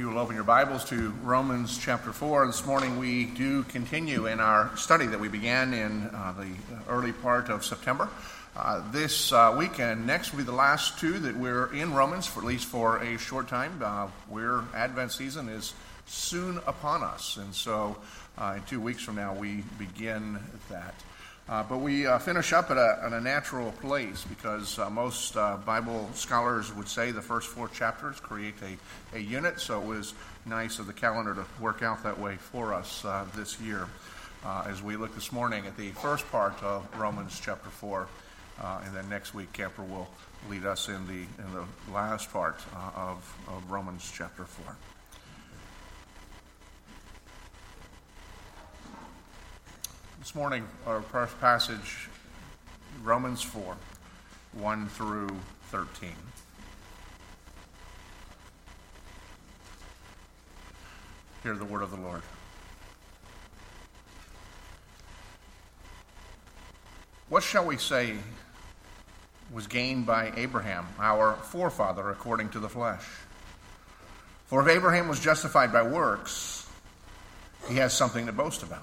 you will open your Bibles to Romans chapter 4, this morning we do continue in our study that we began in uh, the early part of September. Uh, this uh, weekend, next will be the last two that we're in Romans, for at least for a short time. Uh, we're Advent season is soon upon us, and so uh, in two weeks from now we begin that. Uh, but we uh, finish up at a, at a, natural place because uh, most uh, Bible scholars would say the first four chapters create a, a unit, so it was nice of the calendar to work out that way for us uh, this year uh, as we look this morning at the first part of Romans chapter 4. and then next week, Camper will lead us in the, in the last part of, of Romans chapter 4. This morning, our first passage, Romans 4, 1 through 13. Hear the word of the Lord. What shall we say was gained by Abraham, our forefather, according to the flesh? For if Abraham was justified by works, he has something to boast about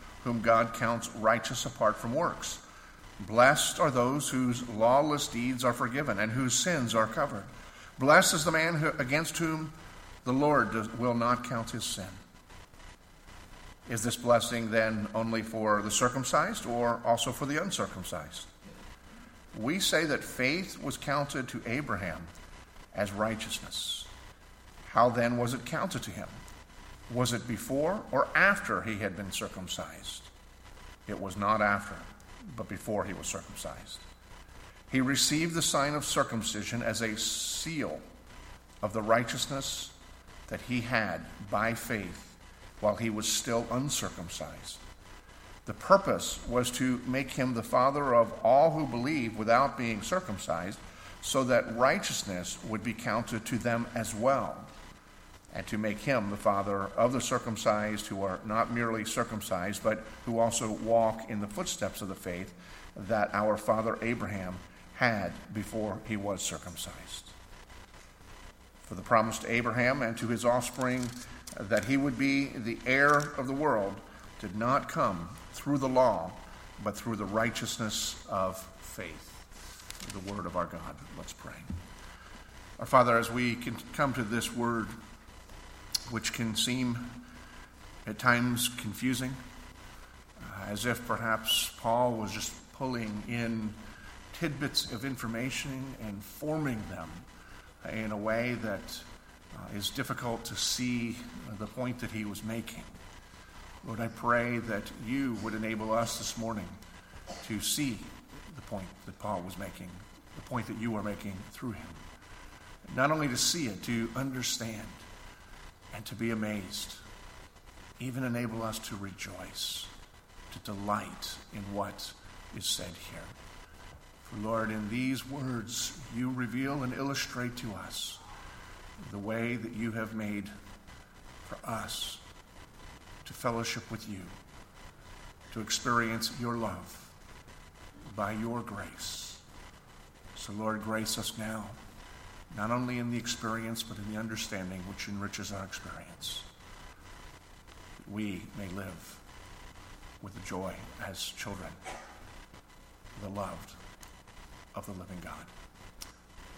whom God counts righteous apart from works. Blessed are those whose lawless deeds are forgiven and whose sins are covered. Blessed is the man who, against whom the Lord does, will not count his sin. Is this blessing then only for the circumcised or also for the uncircumcised? We say that faith was counted to Abraham as righteousness. How then was it counted to him? Was it before or after he had been circumcised? It was not after, but before he was circumcised. He received the sign of circumcision as a seal of the righteousness that he had by faith while he was still uncircumcised. The purpose was to make him the father of all who believe without being circumcised, so that righteousness would be counted to them as well and to make him the father of the circumcised who are not merely circumcised, but who also walk in the footsteps of the faith that our father Abraham had before he was circumcised. For the promise to Abraham and to his offspring that he would be the heir of the world did not come through the law, but through the righteousness of faith. The word of our God. Let's pray. Our Father, as we come to this word, which can seem at times confusing, uh, as if perhaps Paul was just pulling in tidbits of information and forming them in a way that uh, is difficult to see the point that he was making. Lord, I pray that you would enable us this morning to see the point that Paul was making, the point that you are making through him. Not only to see it, to understand and to be amazed. Even enable us to rejoice, to delight in what is said here. For Lord, in these words, you reveal and illustrate to us the way that you have made for us to fellowship with you, to experience your love by your grace. So, Lord, grace us now not only in the experience, but in the understanding which enriches our experience. That we may live with the joy as children, the loved of the living God.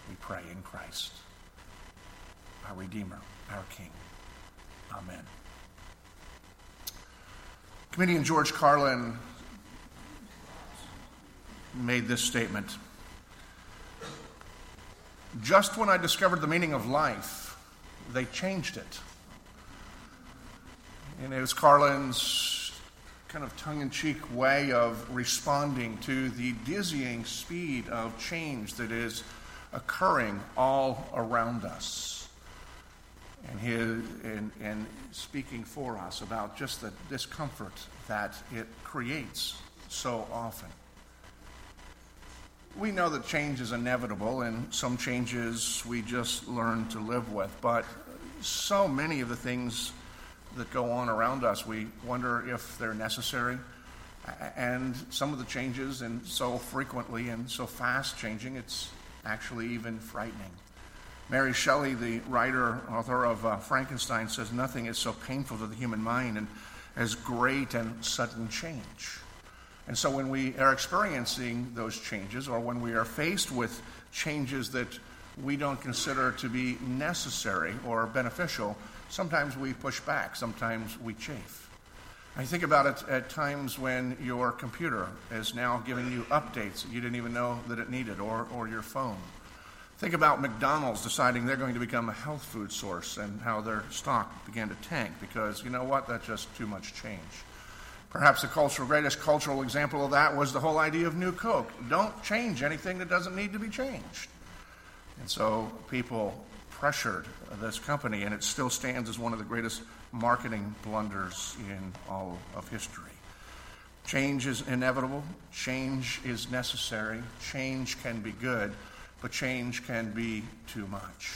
We pray in Christ, our Redeemer, our King. Amen. Comedian George Carlin made this statement. Just when I discovered the meaning of life, they changed it. And it was Carlin's kind of tongue in cheek way of responding to the dizzying speed of change that is occurring all around us. And his, in, and speaking for us about just the discomfort that it creates so often. We know that change is inevitable, and some changes we just learn to live with, but so many of the things that go on around us, we wonder if they're necessary. And some of the changes, and so frequently and so fast changing, it's actually even frightening. Mary Shelley, the writer, author of uh, Frankenstein, says nothing is so painful to the human mind and as great and sudden change. And so when we are experiencing those changes, or when we are faced with changes that we don't consider to be necessary or beneficial, sometimes we push back, sometimes we chafe. I think about it at times when your computer is now giving you updates that you didn't even know that it needed, or, or your phone. Think about McDonald's deciding they're going to become a health food source and how their stock began to tank because, you know what, that's just too much change. Perhaps the cultural, greatest cultural example of that was the whole idea of New Coke. Don't change anything that doesn't need to be changed. And so people pressured this company, and it still stands as one of the greatest marketing blunders in all of history. Change is inevitable, change is necessary, change can be good, but change can be too much.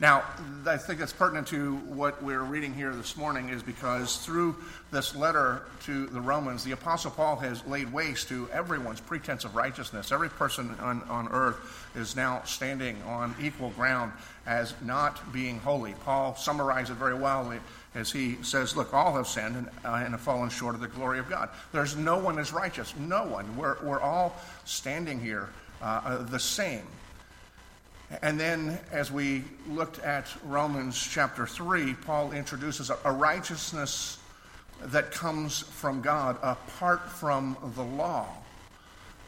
Now, I think that's pertinent to what we're reading here this morning, is because through this letter to the Romans, the Apostle Paul has laid waste to everyone's pretense of righteousness. Every person on, on earth is now standing on equal ground as not being holy. Paul summarized it very well as he says, Look, all have sinned and, uh, and have fallen short of the glory of God. There's no one is righteous. No one. We're, we're all standing here uh, uh, the same. And then, as we looked at Romans chapter 3, Paul introduces a, righteousness that comes from God apart from the law.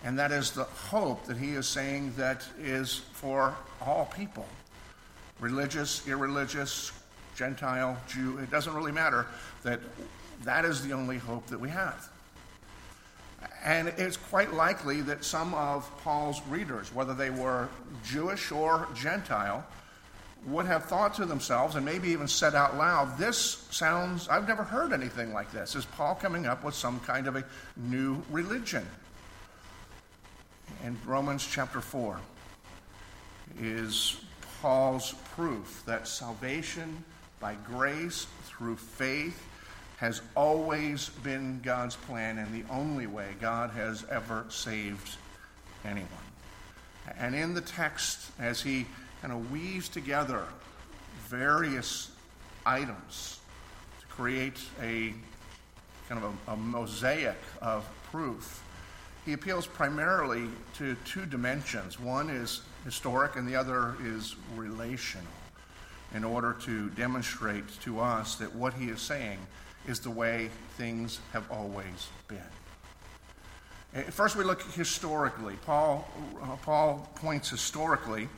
And that is the hope that he is saying that is for all people religious, irreligious, Gentile, Jew. It doesn't really matter that that is the only hope that we have. And it's quite likely that some of Paul's readers, whether they were Jewish or Gentile, would have thought to themselves and maybe even said out loud, This sounds, I've never heard anything like this. Is Paul coming up with some kind of a new religion? And Romans chapter 4 is Paul's proof that salvation by grace through faith has always been God's plan and the only way God has ever saved anyone. And in the text, as he kind of weaves together various items to create a kind of a, a mosaic of proof, he appeals primarily to two dimensions. One is historic, and the other is relational, in order to demonstrate to us that what he is saying is the way things have always been. Eh, first, we look historically. Paul, uh, Paul points historically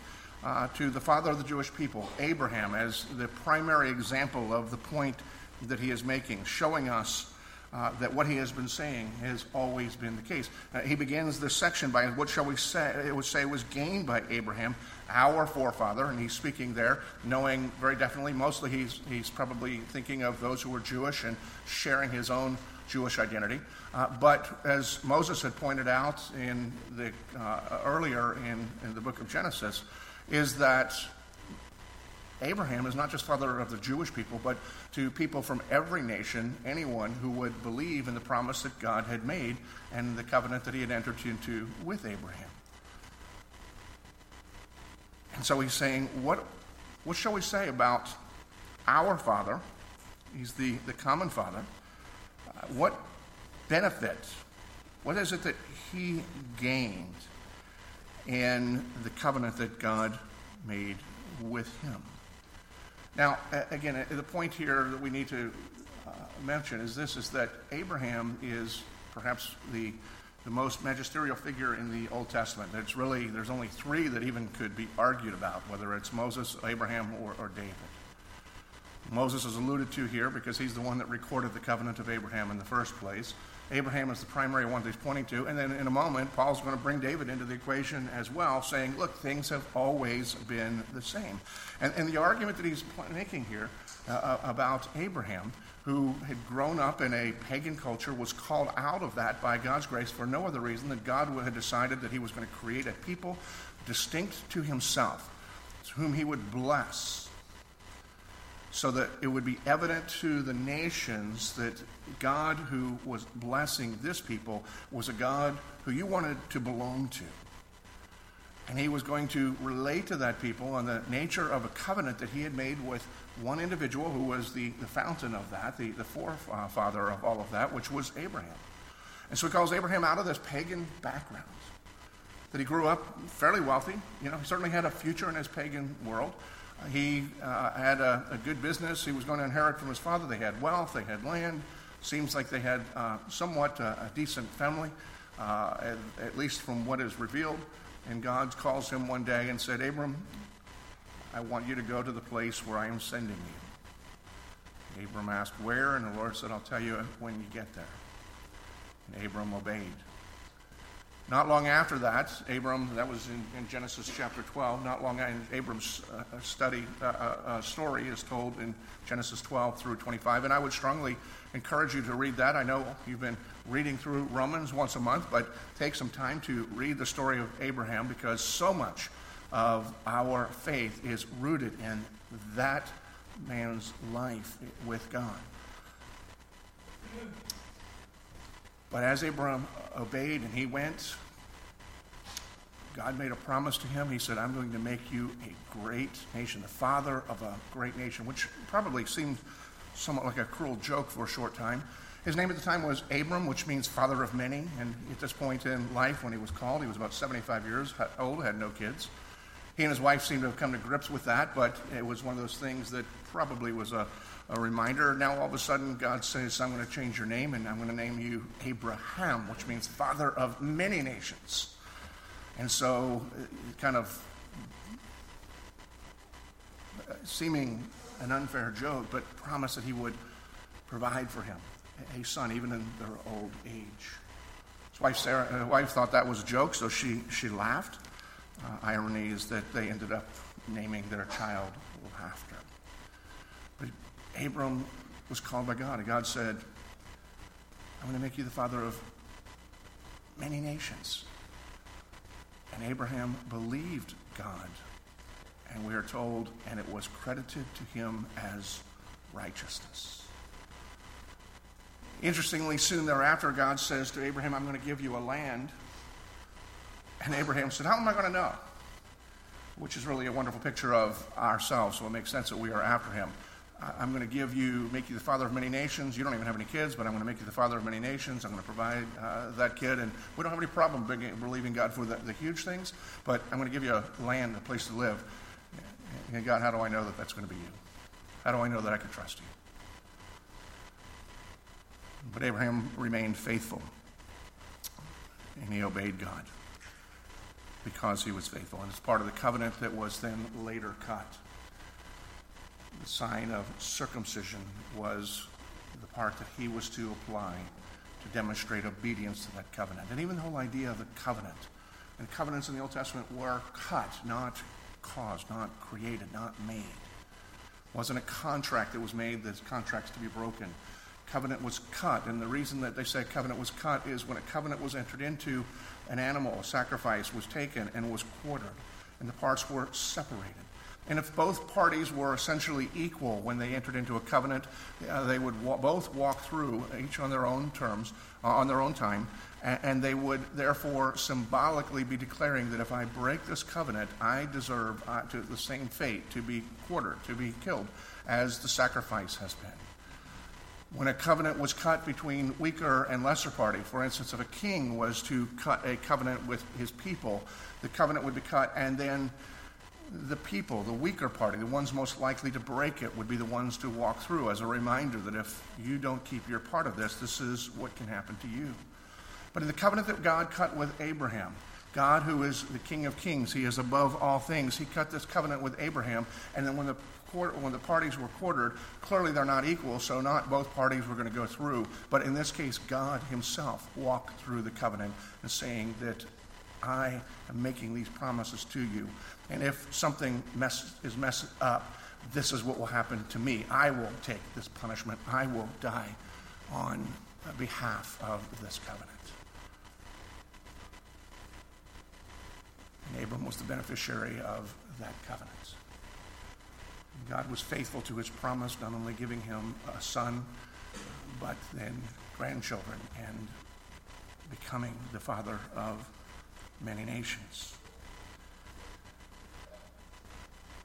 uh, to the father of the Jewish people, Abraham, as the primary example of the point that he is making, showing us uh, that what he has been saying has always been the case. Uh, he begins this section by what shall we say? It would say was gained by Abraham, our forefather, and he's speaking there, knowing very definitely, mostly he's, he's probably thinking of those who were Jewish and sharing his own Jewish identity. Uh, but as Moses had pointed out in the, uh, earlier in, in the book of Genesis, is that Abraham is not just father of the Jewish people, but to people from every nation, anyone who would believe in the promise that God had made and the covenant that he had entered into with Abraham. And so he's saying, what, what shall we say about our father? He's the, the common father. Uh, what benefit, what is it that he gained in the covenant that God made with him? Now, again, the point here that we need to uh, mention is this, is that Abraham is perhaps the, the most magisterial figure in the Old Testament. It's really, there's only three that even could be argued about, whether it's Moses, Abraham, or, or David. Moses is alluded to here because he's the one that recorded the covenant of Abraham in the first place. Abraham is the primary one that he's pointing to. And then in a moment, Paul's going to bring David into the equation as well, saying, look, things have always been the same. And, and the argument that he's making here uh, uh, about Abraham, who had grown up in a pagan culture, was called out of that by God's grace for no other reason than God had decided that he was going to create a people distinct to himself, whom he would bless so that it would be evident to the nations that God, who was blessing this people, was a God who you wanted to belong to. And he was going to relate to that people on the nature of a covenant that he had made with one individual who was the, the fountain of that, the, the forefather of all of that, which was Abraham. And so he calls Abraham out of this pagan background. That he grew up fairly wealthy. You know, he certainly had a future in his pagan world. He uh, had a, a, good business he was going to inherit from his father. They had wealth, they had land. Seems like they had uh, somewhat uh, a decent family, uh, at, at, least from what is revealed. And God calls him one day and said, Abram, I want you to go to the place where I am sending you. Abram asked, Where? And the Lord said, I'll tell you when you get there. And Abram obeyed. Not long after that, Abram, that was in, in Genesis chapter 12, not long after Abram's uh, uh, study uh, uh, uh, story is told in Genesis 12 through 25. And I would strongly encourage you to read that. I know you've been reading through Romans once a month, but take some time to read the story of Abraham because so much of our faith is rooted in that man's life with God. But as Abram obeyed and he went, God made a promise to him. He said, I'm going to make you a great nation, the father of a great nation, which probably seemed somewhat like a cruel joke for a short time. His name at the time was Abram, which means father of many. And at this point in life, when he was called, he was about 75 years old, had no kids. He and his wife seemed to have come to grips with that, but it was one of those things that probably was a a reminder. Now, all of a sudden, God says, I'm going to change your name and I'm going to name you Abraham, which means father of many nations. And so, kind of seeming an unfair joke, but promised that he would provide for him a son, even in their old age. His wife, Sarah, uh, wife thought that was a joke, so she, she laughed. Uh, irony is that they ended up naming their child after. Abram was called by God, and God said, I'm going to make you the father of many nations. And Abraham believed God, and we are told, and it was credited to him as righteousness. Interestingly, soon thereafter, God says to Abraham, I'm going to give you a land. And Abraham said, How am I going to know? Which is really a wonderful picture of ourselves, so it makes sense that we are after him. I'm going to give you, make you the father of many nations. You don't even have any kids, but I'm going to make you the father of many nations. I'm going to provide uh, that kid. And we don't have any problem believing God for the, the, huge things, but I'm going to give you a land, a place to live. And God, how do I know that that's going to be you? How do I know that I can trust you? But Abraham remained faithful, and he obeyed God because he was faithful. And it's part of the covenant that was then later cut the sign of circumcision was the part that he was to apply to demonstrate obedience to that covenant. And even the whole idea of the covenant. And covenants in the Old Testament were cut, not caused, not created, not made. It wasn't a contract that was made that's contracts to be broken. Covenant was cut, and the reason that they say covenant was cut is when a covenant was entered into, an animal, a sacrifice, was taken and was quartered, and the parts were separated. And if both parties were essentially equal when they entered into a covenant, uh, they would wa- both walk through, each on their own terms, uh, on their own time, and, and they would therefore symbolically be declaring that if I break this covenant, I deserve uh, to the same fate to be quartered, to be killed, as the sacrifice has been. When a covenant was cut between weaker and lesser party, for instance, if a king was to cut a covenant with his people, the covenant would be cut, and then the people, the weaker party, the ones most likely to break it, would be the ones to walk through as a reminder that if you don't keep your part of this, this is what can happen to you. But in the covenant that God cut with Abraham, God, who is the King of Kings, He is above all things. He cut this covenant with Abraham, and then when the when the parties were quartered, clearly they're not equal, so not both parties were going to go through. But in this case, God Himself walked through the covenant and saying that I am making these promises to you. And if something mess, is messed up, this is what will happen to me. I will take this punishment. I will die on behalf of this covenant. And Abram was the beneficiary of that covenant. God was faithful to his promise, not only giving him a son, but then grandchildren and becoming the father of many nations.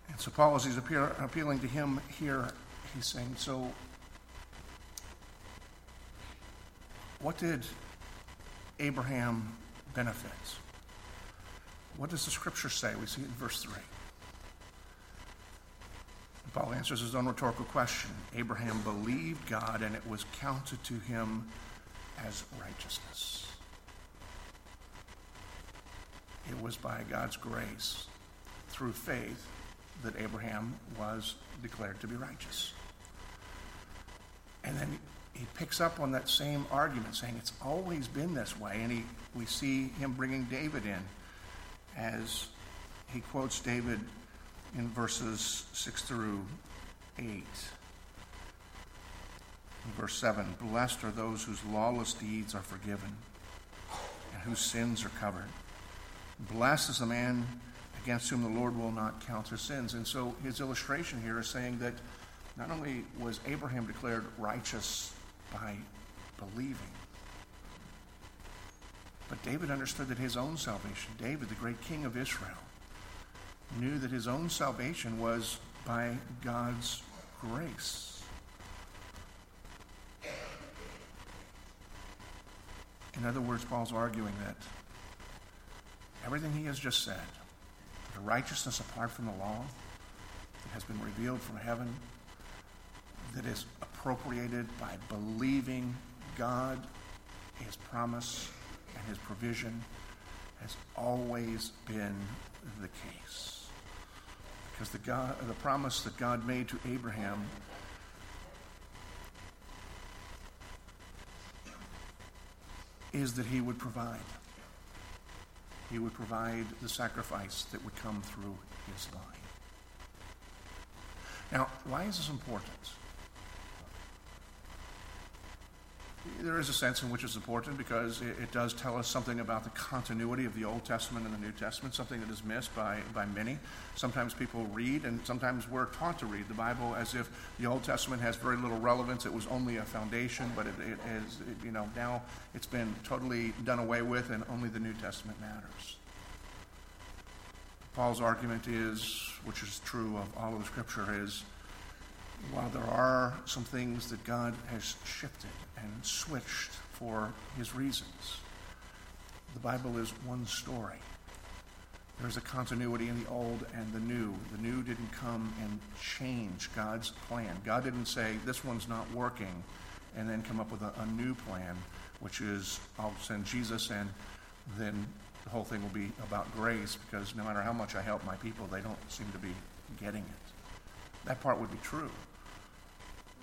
And so Paul, as he's appear, appealing to him here, he's saying, So, what did Abraham benefit? What does the scripture say? We see it in verse 3. Paul answers his own rhetorical question. Abraham believed God, and it was counted to him as righteousness. It was by God's grace, through faith, that Abraham was declared to be righteous. And then he picks up on that same argument, saying it's always been this way. And he, we see him bringing David in as he quotes David in verses 6 through 8. In verse 7 Blessed are those whose lawless deeds are forgiven and whose sins are covered. Blessed is the man against whom the Lord will not count his sins. And so his illustration here is saying that not only was Abraham declared righteous by believing, but David understood that his own salvation, David, the great king of Israel, knew that his own salvation was by God's grace. In other words, Paul's arguing that everything he has just said, the righteousness apart from the law that has been revealed from heaven, that is appropriated by believing God, his promise, and his provision, has always been the case. Because the, God, the promise that God made to Abraham is that he would provide. He would provide the sacrifice that would come through his line. Now, why is this important? There is a sense in which it's important because it, it, does tell us something about the continuity of the Old Testament and the New Testament, something that is missed by, by many. Sometimes people read, and sometimes we're taught to read the Bible as if the Old Testament has very little relevance. It was only a foundation, but it, it is, it, you know, now it's been totally done away with, and only the New Testament matters. Paul's argument is, which is true of all of Scripture, is while there are some things that God has shifted and switched for his reasons, the Bible is one story. There's a continuity in the old and the new. The new didn't come and change God's plan. God didn't say, this one's not working, and then come up with a, a new plan, which is, I'll send Jesus, and then the whole thing will be about grace, because no matter how much I help my people, they don't seem to be getting it. That part would be true.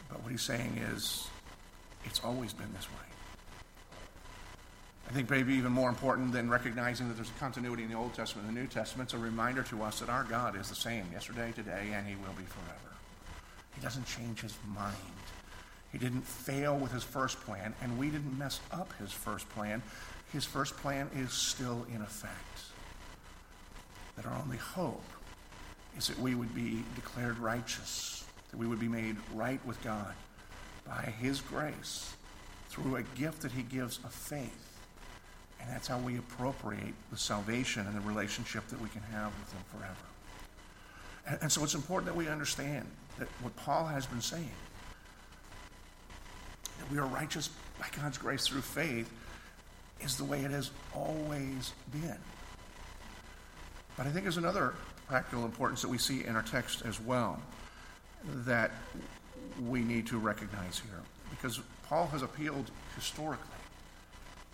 But what he's saying is, it's always been this way. I think maybe even more important than recognizing that there's a continuity in the Old Testament and the New Testament, it's a reminder to us that our God is the same yesterday, today, and he will be forever. He doesn't change his mind. He didn't fail with his first plan, and we didn't mess up his first plan. His first plan is still in effect. That our only hope is that we would be declared righteous, that we would be made right with God by His grace through a gift that He gives of faith. And that's how we appropriate the salvation and the relationship that we can have with Him forever. And, and so it's important that we understand that what Paul has been saying, that we are righteous by God's grace through faith, is the way it has always been. But I think there's another practical importance that we see in our text as well that we need to recognize here. Because Paul has appealed historically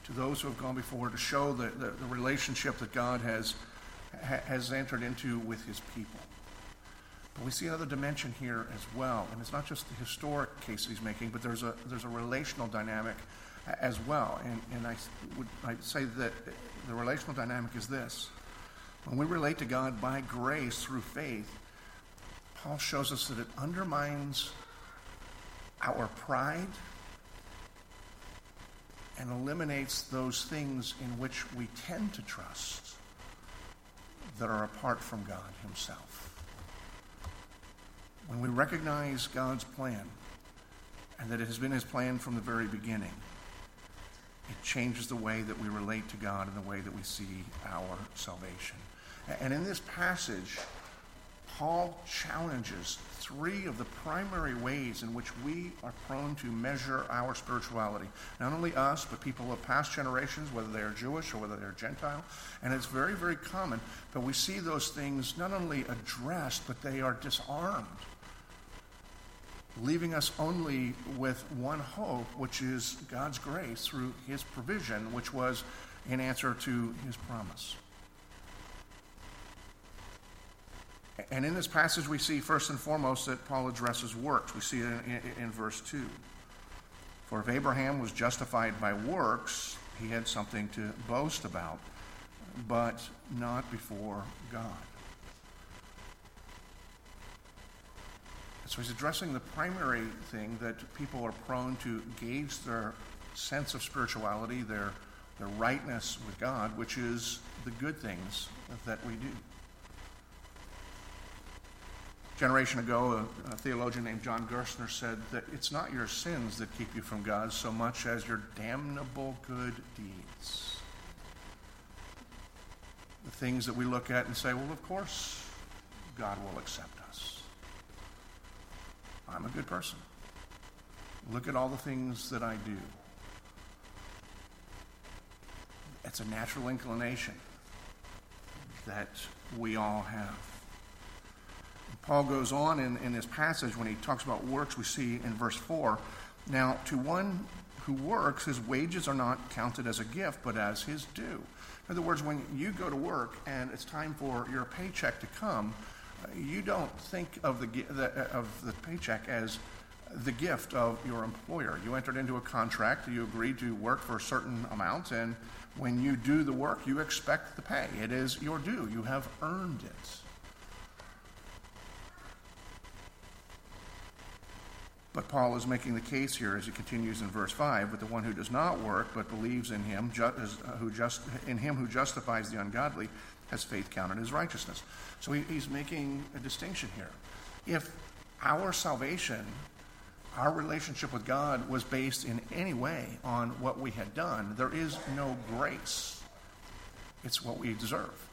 to those who have gone before to show the, the, the relationship that God has, ha, has entered into with his people. But we see another dimension here as well, and it's not just the historic case he's making, but there's a, there's a relational dynamic as well. And, and I would I say that the relational dynamic is this. When we relate to God by grace through faith, Paul shows us that it undermines our pride and eliminates those things in which we tend to trust that are apart from God Himself. When we recognize God's plan and that it has been His plan from the very beginning, it changes the way that we relate to God and the way that we see our salvation. And in this passage, Paul challenges three of the primary ways in which we are prone to measure our spirituality. Not only us, but people of past generations, whether they are Jewish or whether they're Gentile. And it's very, very common. that we see those things not only addressed, but they are disarmed, leaving us only with one hope, which is God's grace through his provision, which was in answer to his promise. And in this passage, we see first and foremost that Paul addresses works. We see it in, in, in, verse 2. For if Abraham was justified by works, he had something to boast about, but not before God. So he's addressing the primary thing that people are prone to gauge their sense of spirituality, their, their rightness with God, which is the good things that we do generation ago, a, a, theologian named John Gerstner said that it's not your sins that keep you from God so much as your damnable good deeds. The things that we look at and say, well, of course, God will accept us. I'm a good person. Look at all the things that I do. It's a natural inclination that we all have. Paul goes on in, in this passage when he talks about works, we see in verse 4 now, to one who works, his wages are not counted as a gift, but as his due. In other words, when you go to work and it's time for your paycheck to come, you don't think of the, the, of the paycheck as the gift of your employer. You entered into a contract, you agreed to work for a certain amount, and when you do the work, you expect the pay. It is your due. You have earned it. But Paul is making the case here as he continues in verse 5 with the one who does not work but believes in him, ju- uh, who just, in him who justifies the ungodly, has faith counted as righteousness. So he, he's making a distinction here. If our salvation, our relationship with God was based in any way on what we had done, there is no grace. It's what we deserve,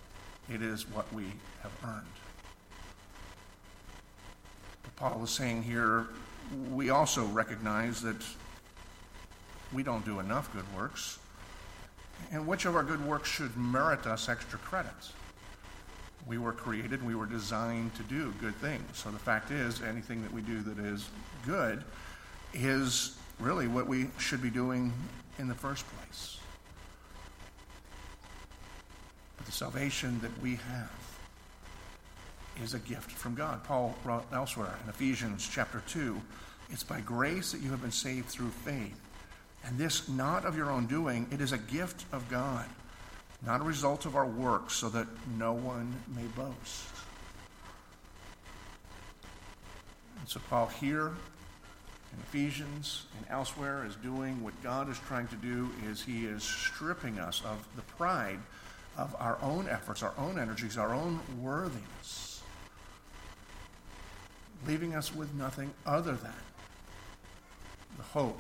it is what we have earned. But Paul is saying here we also recognize that we don't do enough good works. And which of our good works should merit us extra credits? We were created, we were designed to do good things. So the fact is, anything that we do that is good is really what we should be doing in the first place. But the salvation that we have is a gift from God. Paul wrote elsewhere in Ephesians chapter 2 it's by grace that you have been saved through faith. And this not of your own doing, it is a gift of God, not a result of our works, so that no one may boast. And so, Paul here in Ephesians and elsewhere is doing what God is trying to do is he is stripping us of the pride of our own efforts, our own energies, our own worthiness leaving us with nothing other than the hope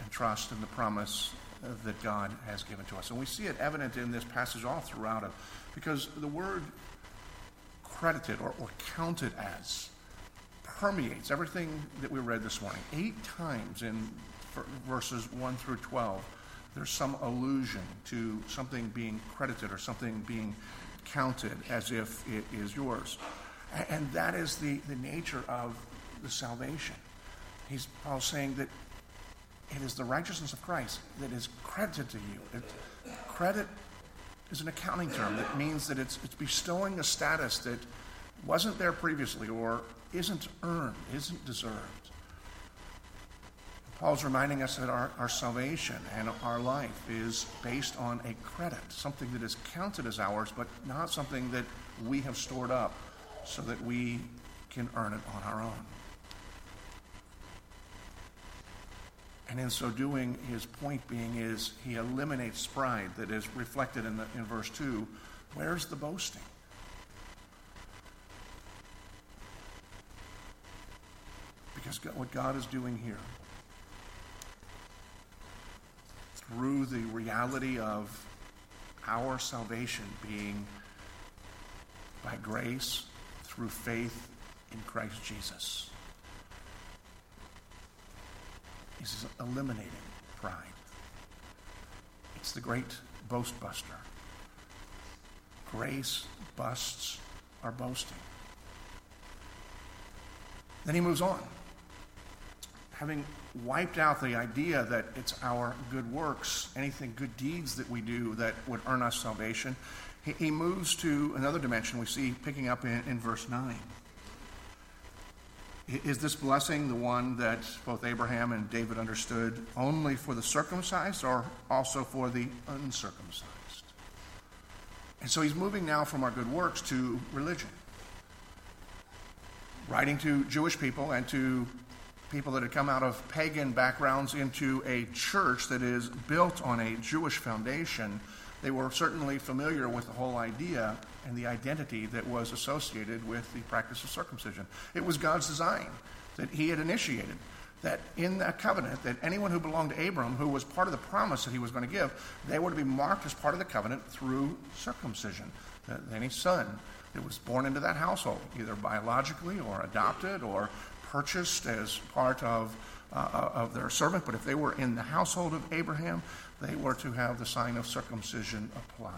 and trust in the promise that God has given to us. And we see it evident in this passage all throughout it because the word credited or, or counted as permeates everything that we read this morning. Eight times in verses 1 through 12, there's some allusion to something being credited or something being counted as if it is yours. And that is the, the nature of the salvation. He's Paul saying that it is the righteousness of Christ that is credited to you. It, credit is an accounting term that means that it's, it's bestowing a status that wasn't there previously or isn't earned, isn't deserved. Paul's reminding us that our, our salvation and our life is based on a credit, something that is counted as ours, but not something that we have stored up so that we can earn it on our own. And in so doing, his point being is he eliminates pride that is reflected in, the, in verse 2. Where's the boasting? Because what God is doing here through the reality of our salvation being by grace through faith in Christ Jesus. He's eliminating pride. It's the great boast buster. Grace busts our boasting. Then he moves on having wiped out the idea that it's our good works, anything, good deeds that we do that would earn us salvation, he, moves to another dimension we see picking up in, in verse 9. Is this blessing the one that both Abraham and David understood only for the circumcised or also for the uncircumcised? And so he's moving now from our good works to religion. Writing to Jewish people and to people that had come out of pagan backgrounds into a church that is built on a Jewish foundation, they were certainly familiar with the whole idea and the identity that was associated with the practice of circumcision. It was God's design that he had initiated that in that covenant that anyone who belonged to Abram who was part of the promise that he was going to give they were to be marked as part of the covenant through circumcision that any son that was born into that household either biologically or adopted or purchased as part of, uh, of their servant, but if they were in the household of Abraham, they were to have the sign of circumcision applied.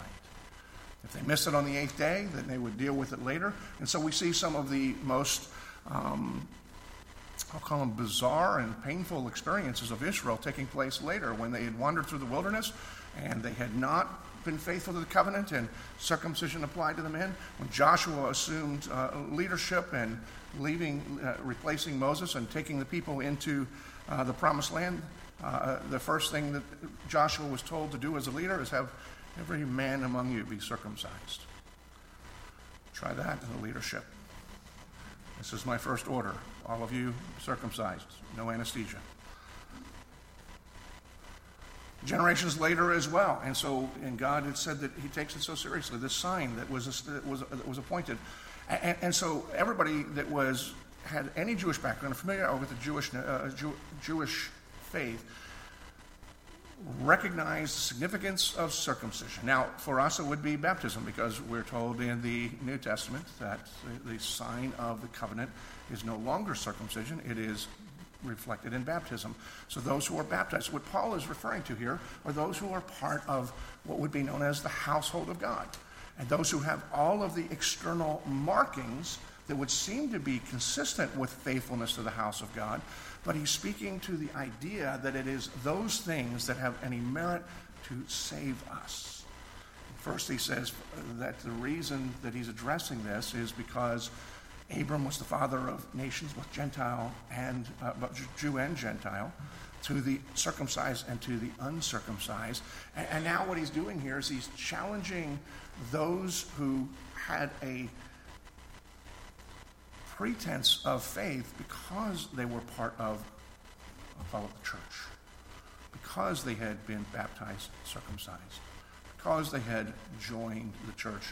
If they missed it on the eighth day, then they would deal with it later. And so we see some of the most, um, I'll call them bizarre and painful experiences of Israel taking place later when they had wandered through the wilderness and they had not been faithful to the covenant and circumcision applied to the men. When Joshua assumed uh, leadership and leaving, uh, replacing Moses and taking the people into uh, the promised land, uh, the first thing that Joshua was told to do as a leader is have every man among you be circumcised. Try that in the leadership. This is my first order. All of you circumcised, no anesthesia generations later as well. And so, and God had said that He takes it so seriously. This sign that was that was that was appointed, and, and, so everybody that was had any Jewish background, familiar with the Jewish uh, Jew, Jewish faith, recognized the significance of circumcision. Now, for us, it would be baptism because we're told in the New Testament that the, the sign of the covenant is no longer circumcision; it is reflected in baptism. So those who are baptized, what Paul is referring to here, are those who are part of what would be known as the household of God. And those who have all of the external markings that would seem to be consistent with faithfulness to the house of God. But he's speaking to the idea that it is those things that have any merit to save us. First, he says that the reason that he's addressing this is because Abram was the father of nations, both Gentile and uh, Jew and Gentile, to the circumcised and to the uncircumcised. And, and now what he's doing here is he's challenging those who had a pretense of faith because they were part of follow the church, because they had been baptized, circumcised, because they had joined the church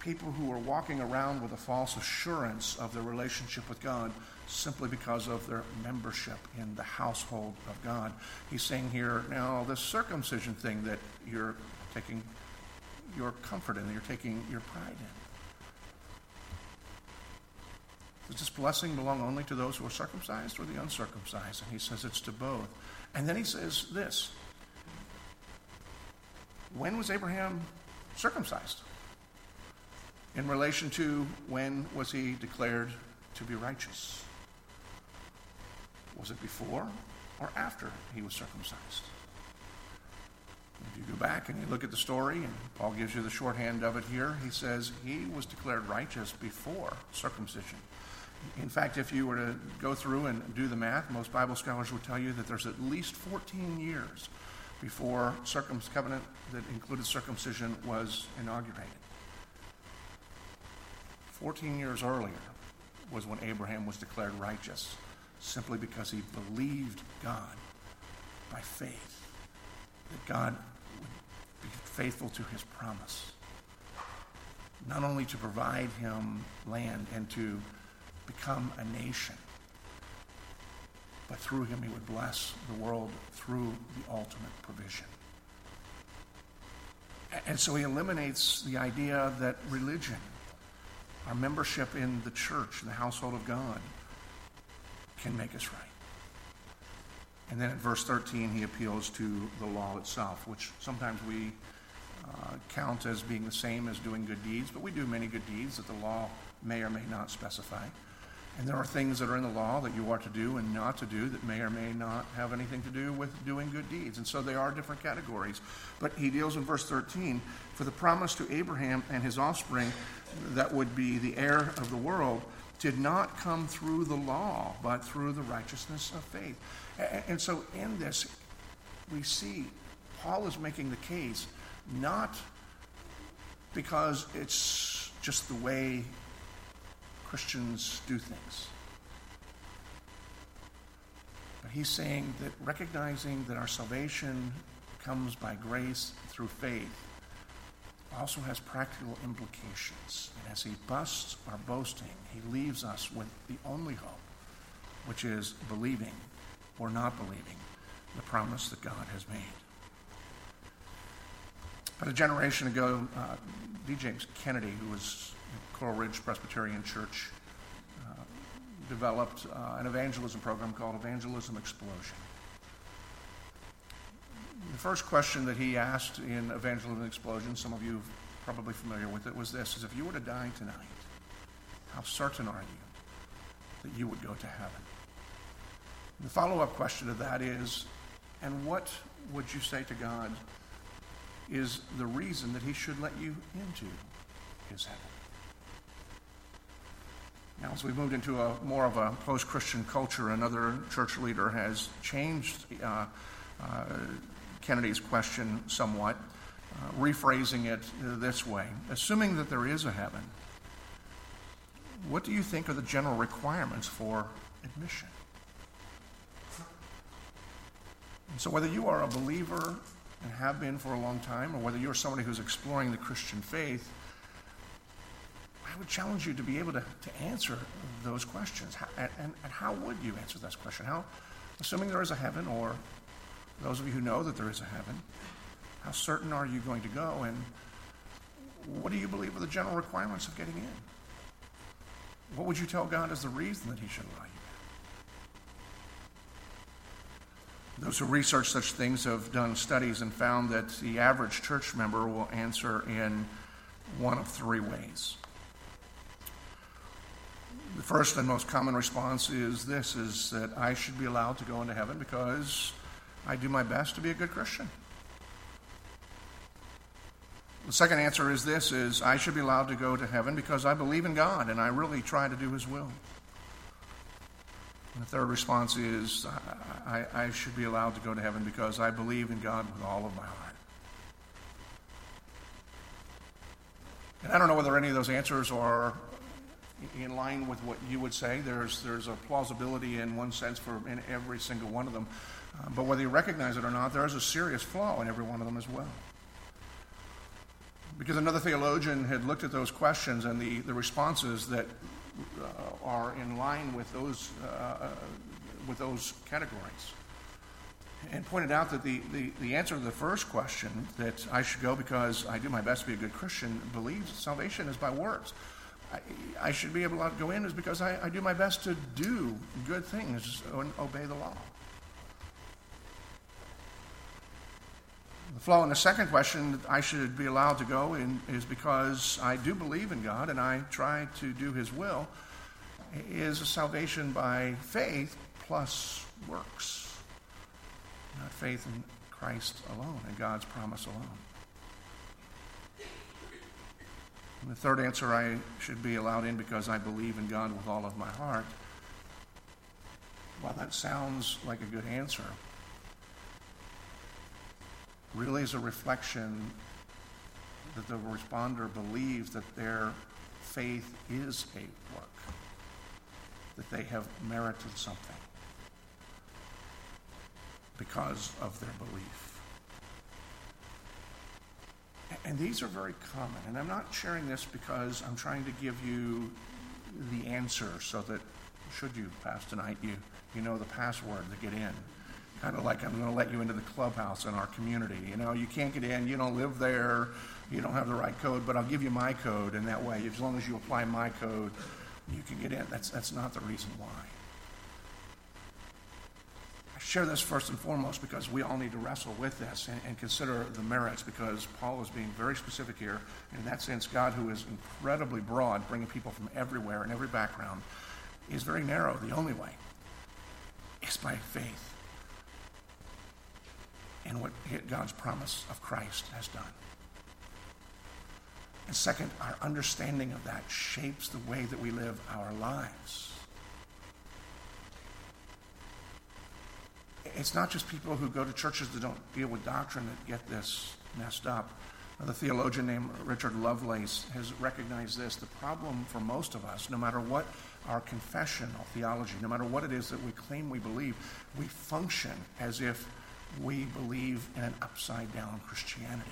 people who were walking around with a false assurance of their relationship with God simply because of their membership in the household of God. He's saying here, now, this circumcision thing that you're taking your comfort in, you're taking your pride in. Does this blessing belong only to those who are circumcised or the uncircumcised? And he says it's to both. And then he says this When was Abraham circumcised? in relation to when was he declared to be righteous? Was it before or after he was circumcised? If you go back and you look at the story, and Paul gives you the shorthand of it here, he says he was declared righteous before circumcision. In fact, if you were to go through and do the math, most Bible scholars would tell you that there's at least 14 years before circum- covenant that included circumcision was inaugurated. 14 years earlier was when Abraham was declared righteous, simply because he believed God by faith, that God faithful to his promise, not only to provide him land and to become a nation, but through him he would bless the world through the ultimate provision. And so he eliminates the idea that religion, our membership in the church, the household of God, can make us right. And then in verse 13, he appeals to the law itself, which sometimes we uh, count as being the same as doing good deeds, but we do many good deeds that the law may or may not specify. And there are things that are in the law that you are to do and not to do that may or may not have anything to do with doing good deeds. And so they are different categories. But he deals in verse 13 for the promise to Abraham and his offspring that would be the heir of the world did not come through the law, but through the righteousness of faith. And so in this, we see Paul is making the case not because it's just the way Christians do things. But he's saying that recognizing that our salvation comes by grace through faith also has practical implications. And as he busts our boasting, he leaves us with the only hope, which is believing or not believing the promise that God has made. About a generation ago, uh, D. James Kennedy, who was at Coral Ridge Presbyterian Church uh, developed uh, an evangelism program called Evangelism Explosion. The first question that he asked in Evangelism Explosion, some of you probably familiar with it, was this, is if you were to die tonight, how certain are you that you would go to heaven? The follow-up question to that is, and what would you say to God is the reason that he should let you into his heaven? Now, as we've moved into a more of a post-Christian culture, another church leader has changed uh, uh, Kennedy's question somewhat, uh, rephrasing it this way: Assuming that there is a heaven, what do you think are the general requirements for admission? And so, whether you are a believer and have been for a long time, or whether you're somebody who's exploring the Christian faith, I would challenge you to be able to, to answer those questions. How, and, and how would you answer this question? How, assuming there is a heaven, or those of you who know that there is a heaven, how certain are you going to go? And what do you believe are the general requirements of getting in? What would you tell God is the reason that He should allow you? Those who research such things have done studies and found that the average church member will answer in one of three ways. The first and most common response is this is that I should be allowed to go into heaven because I do my best to be a good Christian. The second answer is this is I should be allowed to go to heaven because I believe in God and I really try to do his will. And the third response is I, I, should be allowed to go to heaven because I believe in God with all of my heart. And I don't know whether any of those answers are in line with what you would say. There's, there's a plausibility in one sense for in every single one of them. Uh, but whether you recognize it or not, there is a serious flaw in every one of them as well. Because another theologian had looked at those questions and the, the responses that are in line with those, uh, uh with those categories. And pointed out that the, the, the answer to the first question, that I should go because I do my best to be a good Christian, believes salvation is by works. I, I should be able to go in is because I, I do my best to do good things and obey the law. The flaw in the second question that I should be allowed to go in is because I do believe in God and I try to do His will, is a salvation by faith plus works. not faith in Christ alone and God's promise alone. And the third answer I should be allowed in because I believe in God with all of my heart. While that sounds like a good answer, really is a reflection that the responder believes that their faith is a work, that they have merited something because of their belief. And these are very common. And I'm not sharing this because I'm trying to give you the answer so that should you pass tonight, you, you know the password to get in. Kind of like I'm going to let you into the clubhouse in our community. You know, you can't get in, you don't live there, you don't have the right code, but I'll give you my code, and that way, as long as you apply my code, you can get in. That's, that's not the reason why. I share this first and foremost because we all need to wrestle with this and, and consider the merits because Paul is being very specific here. In that sense, God, who is incredibly broad, bringing people from everywhere and every background, is very narrow. The only way is by faith in what God's promise of Christ has done. And second, our understanding of that shapes the way that we live our lives. It's not just people who go to churches that don't deal with doctrine that get this messed up. The theologian named Richard Lovelace has recognized this. The problem for most of us, no matter what our confessional theology, no matter what it is that we claim we believe, we function as if we believe in an upside down Christianity.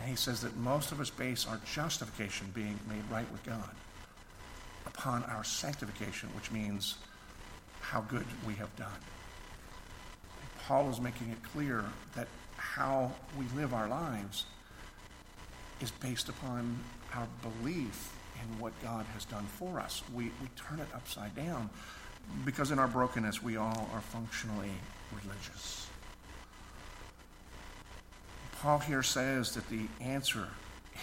And he says that most of us base our justification, being made right with God, upon our sanctification, which means how good we have done. And Paul is making it clear that how we live our lives is based upon our belief in what God has done for us. We, we turn it upside down because in our brokenness, we all are functionally religious. Paul here says that the answer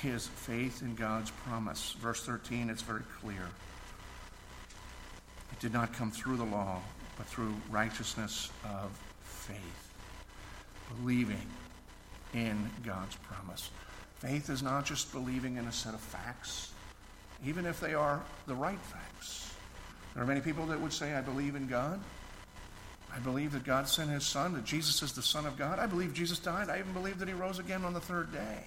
is faith in God's promise. Verse 13, it's very clear. It did not come through the law, but through righteousness of faith, believing in God's promise. Faith is not just believing in a set of facts, even if they are the right facts. There are many people that would say, I believe in God. I believe that God sent his son, that Jesus is the Son of God. I believe Jesus died. I even believe that he rose again on the third day.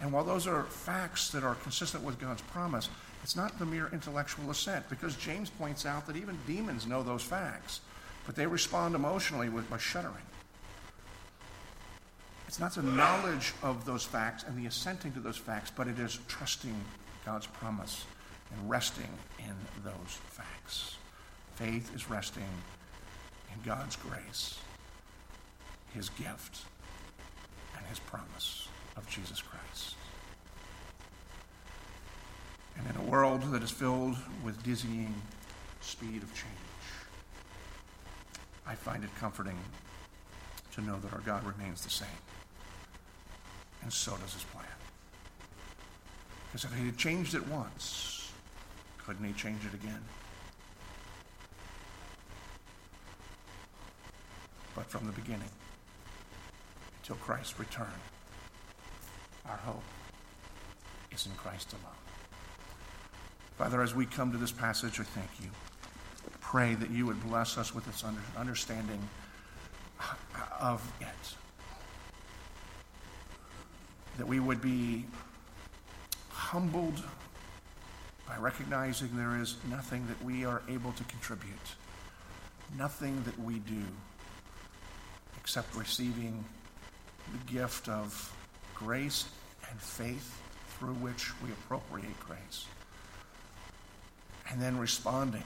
And while those are facts that are consistent with God's promise, it's not the mere intellectual assent, because James points out that even demons know those facts, but they respond emotionally with, by shuddering. It's not the knowledge of those facts and the assenting to those facts, but it is trusting God's promise and resting in those facts. Faith is resting in God's grace, his gift, and his promise of Jesus Christ. And in a world that is filled with dizzying speed of change, I find it comforting to know that our God remains the same. And so does his plan. Because if he had changed it once, couldn't he change it again? But from the beginning until Christ's return. Our hope is in Christ alone. Father, as we come to this passage, I thank you. Pray that you would bless us with this understanding of it. That we would be humbled by recognizing there is nothing that we are able to contribute, nothing that we do except receiving the gift of grace and faith through which we appropriate grace. And then responding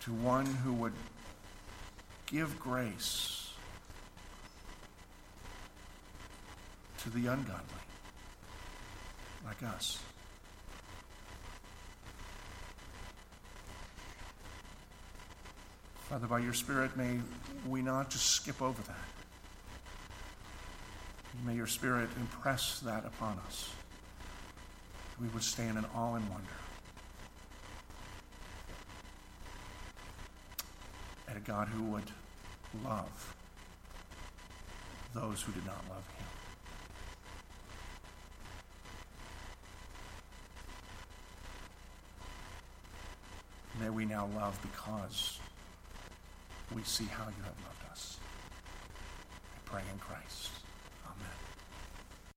to one who would give grace to the ungodly, like us. Father, by your Spirit, may we not just skip over that. May your Spirit impress that upon us. We would stand in awe and wonder at a God who would love those who did not love him. May we now love because we see how you have loved us. I pray in Christ.